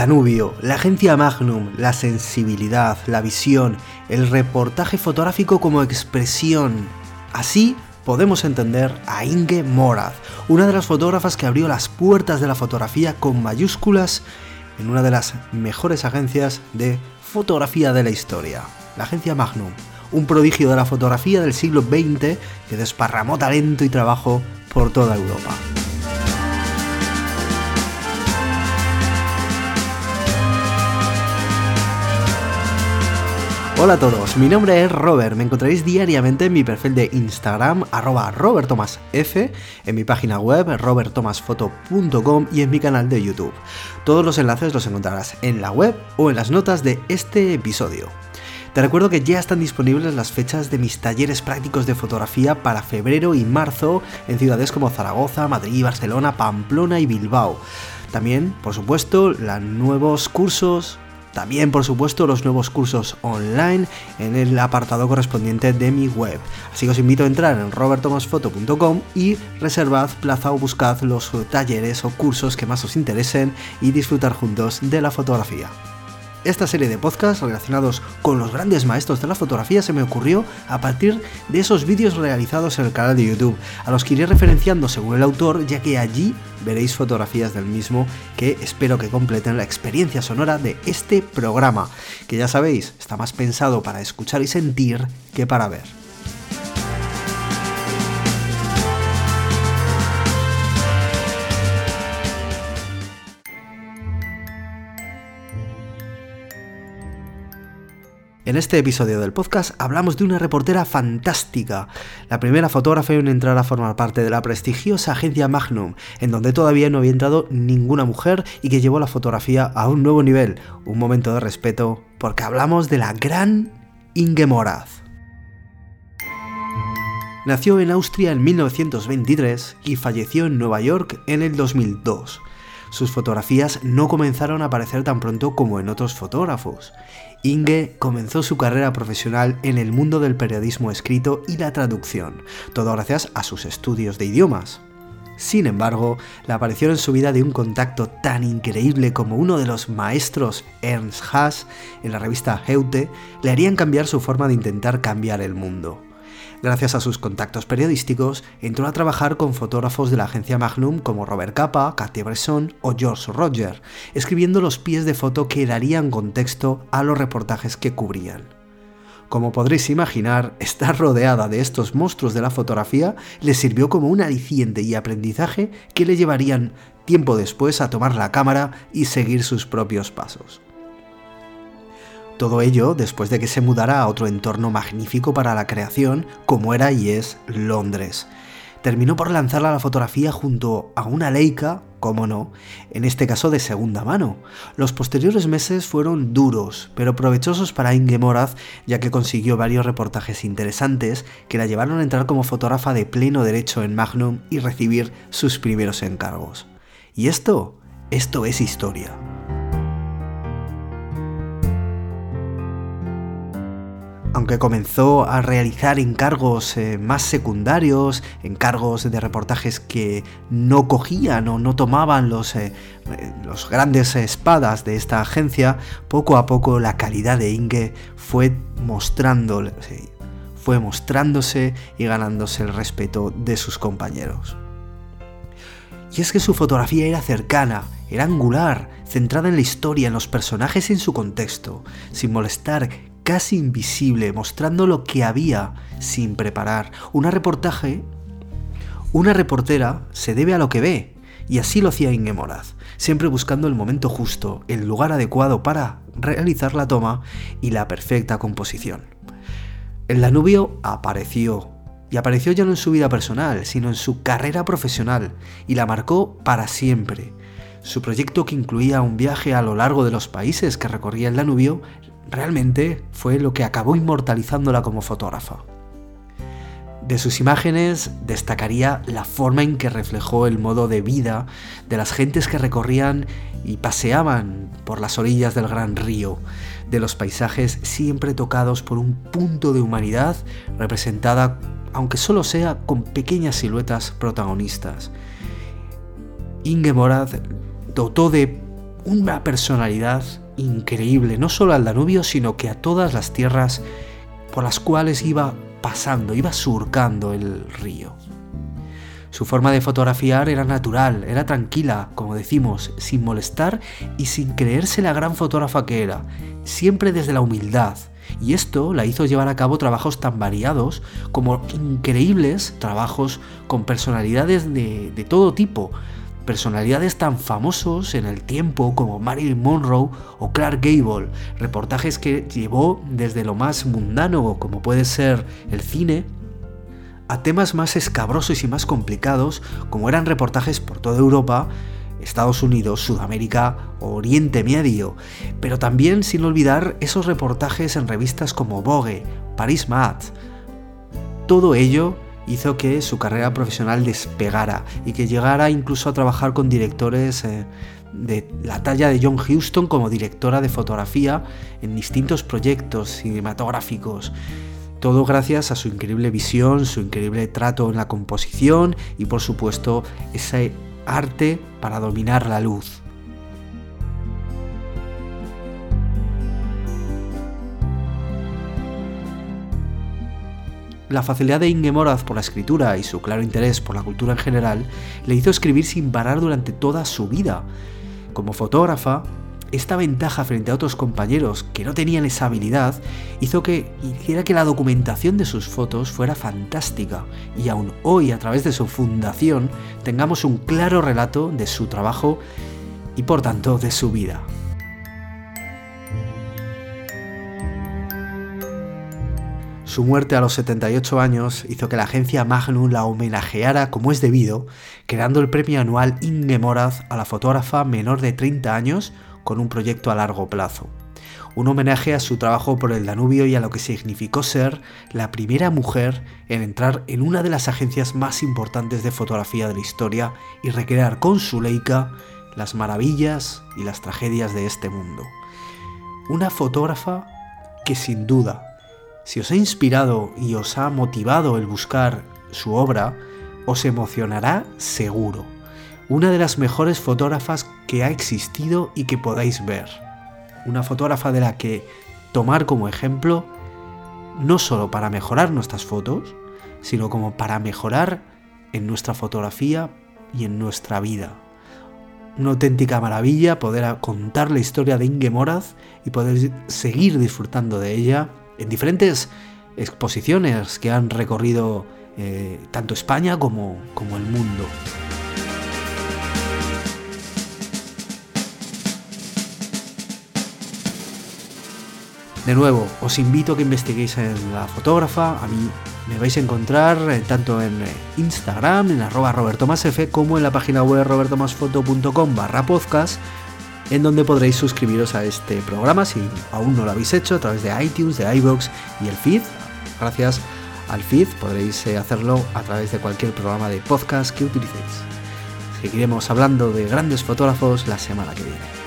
Danubio, la agencia Magnum, la sensibilidad, la visión, el reportaje fotográfico como expresión. Así podemos entender a Inge Moraz, una de las fotógrafas que abrió las puertas de la fotografía con mayúsculas en una de las mejores agencias de fotografía de la historia, la agencia Magnum, un prodigio de la fotografía del siglo XX que desparramó talento y trabajo por toda Europa. Hola a todos, mi nombre es Robert, me encontraréis diariamente en mi perfil de Instagram, arroba robertomasf, en mi página web robertomasfoto.com y en mi canal de YouTube. Todos los enlaces los encontrarás en la web o en las notas de este episodio. Te recuerdo que ya están disponibles las fechas de mis talleres prácticos de fotografía para febrero y marzo en ciudades como Zaragoza, Madrid, Barcelona, Pamplona y Bilbao. También, por supuesto, los nuevos cursos también, por supuesto, los nuevos cursos online en el apartado correspondiente de mi web. Así que os invito a entrar en robertomasfoto.com y reservad plaza o buscad los talleres o cursos que más os interesen y disfrutar juntos de la fotografía. Esta serie de podcasts relacionados con los grandes maestros de la fotografía se me ocurrió a partir de esos vídeos realizados en el canal de YouTube, a los que iré referenciando según el autor, ya que allí veréis fotografías del mismo que espero que completen la experiencia sonora de este programa, que ya sabéis, está más pensado para escuchar y sentir que para ver. En este episodio del podcast hablamos de una reportera fantástica, la primera fotógrafa en entrar a formar parte de la prestigiosa agencia Magnum, en donde todavía no había entrado ninguna mujer y que llevó la fotografía a un nuevo nivel. Un momento de respeto, porque hablamos de la gran Inge Moraz. Nació en Austria en 1923 y falleció en Nueva York en el 2002. Sus fotografías no comenzaron a aparecer tan pronto como en otros fotógrafos. Inge comenzó su carrera profesional en el mundo del periodismo escrito y la traducción, todo gracias a sus estudios de idiomas. Sin embargo, la aparición en su vida de un contacto tan increíble como uno de los maestros Ernst Haas en la revista Heute le harían cambiar su forma de intentar cambiar el mundo. Gracias a sus contactos periodísticos, entró a trabajar con fotógrafos de la agencia Magnum como Robert Capa, Cartier-Bresson o George Roger, escribiendo los pies de foto que darían contexto a los reportajes que cubrían. Como podréis imaginar, estar rodeada de estos monstruos de la fotografía le sirvió como un aliciente y aprendizaje que le llevarían tiempo después a tomar la cámara y seguir sus propios pasos. Todo ello después de que se mudara a otro entorno magnífico para la creación como era y es Londres. Terminó por lanzar la fotografía junto a una Leica, como no, en este caso de segunda mano. Los posteriores meses fueron duros, pero provechosos para Inge Moraz, ya que consiguió varios reportajes interesantes que la llevaron a entrar como fotógrafa de pleno derecho en Magnum y recibir sus primeros encargos. Y esto, esto es historia. Aunque comenzó a realizar encargos eh, más secundarios, encargos de reportajes que no cogían o no tomaban los, eh, los grandes espadas de esta agencia, poco a poco la calidad de Inge fue fue mostrándose y ganándose el respeto de sus compañeros. Y es que su fotografía era cercana, era angular, centrada en la historia, en los personajes y en su contexto, sin molestar casi invisible, mostrando lo que había sin preparar. Una reportaje, una reportera se debe a lo que ve, y así lo hacía Inge Moraz, siempre buscando el momento justo, el lugar adecuado para realizar la toma y la perfecta composición. El Danubio apareció, y apareció ya no en su vida personal, sino en su carrera profesional, y la marcó para siempre. Su proyecto que incluía un viaje a lo largo de los países que recorría el Danubio realmente fue lo que acabó inmortalizándola como fotógrafa. De sus imágenes destacaría la forma en que reflejó el modo de vida de las gentes que recorrían y paseaban por las orillas del gran río, de los paisajes siempre tocados por un punto de humanidad representada, aunque solo sea con pequeñas siluetas protagonistas. Inge Morad dotó de una personalidad increíble, no solo al Danubio, sino que a todas las tierras por las cuales iba pasando, iba surcando el río. Su forma de fotografiar era natural, era tranquila, como decimos, sin molestar y sin creerse la gran fotógrafa que era, siempre desde la humildad. Y esto la hizo llevar a cabo trabajos tan variados como increíbles trabajos con personalidades de, de todo tipo, personalidades tan famosos en el tiempo como Marilyn Monroe o Clark Gable, reportajes que llevó desde lo más mundano como puede ser el cine a temas más escabrosos y más complicados como eran reportajes por toda Europa, Estados Unidos, Sudamérica, Oriente Medio, pero también sin olvidar esos reportajes en revistas como Vogue, Paris Mat. Todo ello hizo que su carrera profesional despegara y que llegara incluso a trabajar con directores eh, de la talla de John Huston como directora de fotografía en distintos proyectos cinematográficos. Todo gracias a su increíble visión, su increíble trato en la composición y por supuesto ese arte para dominar la luz. La facilidad de Inge Moraz por la escritura y su claro interés por la cultura en general le hizo escribir sin parar durante toda su vida. Como fotógrafa, esta ventaja frente a otros compañeros que no tenían esa habilidad hizo que hiciera que la documentación de sus fotos fuera fantástica y aún hoy a través de su fundación tengamos un claro relato de su trabajo y por tanto de su vida. Su muerte a los 78 años hizo que la agencia Magnum la homenajeara como es debido, creando el premio anual Inge Moraz a la fotógrafa menor de 30 años con un proyecto a largo plazo. Un homenaje a su trabajo por el Danubio y a lo que significó ser la primera mujer en entrar en una de las agencias más importantes de fotografía de la historia y recrear con su Leica las maravillas y las tragedias de este mundo. Una fotógrafa que sin duda, si os ha inspirado y os ha motivado el buscar su obra, os emocionará seguro una de las mejores fotógrafas que ha existido y que podáis ver. Una fotógrafa de la que tomar como ejemplo no solo para mejorar nuestras fotos, sino como para mejorar en nuestra fotografía y en nuestra vida. Una auténtica maravilla poder contar la historia de Inge Moraz y poder seguir disfrutando de ella en diferentes exposiciones que han recorrido eh, tanto España como, como el mundo. De nuevo, os invito a que investiguéis en la fotógrafa. A mí me vais a encontrar eh, tanto en eh, Instagram, en arroba robertomasf, como en la página web robertomasfoto.com barra podcast, en donde podréis suscribiros a este programa si aún no lo habéis hecho a través de iTunes, de iVoox y el feed. Gracias al feed podréis eh, hacerlo a través de cualquier programa de podcast que utilicéis. Seguiremos hablando de grandes fotógrafos la semana que viene.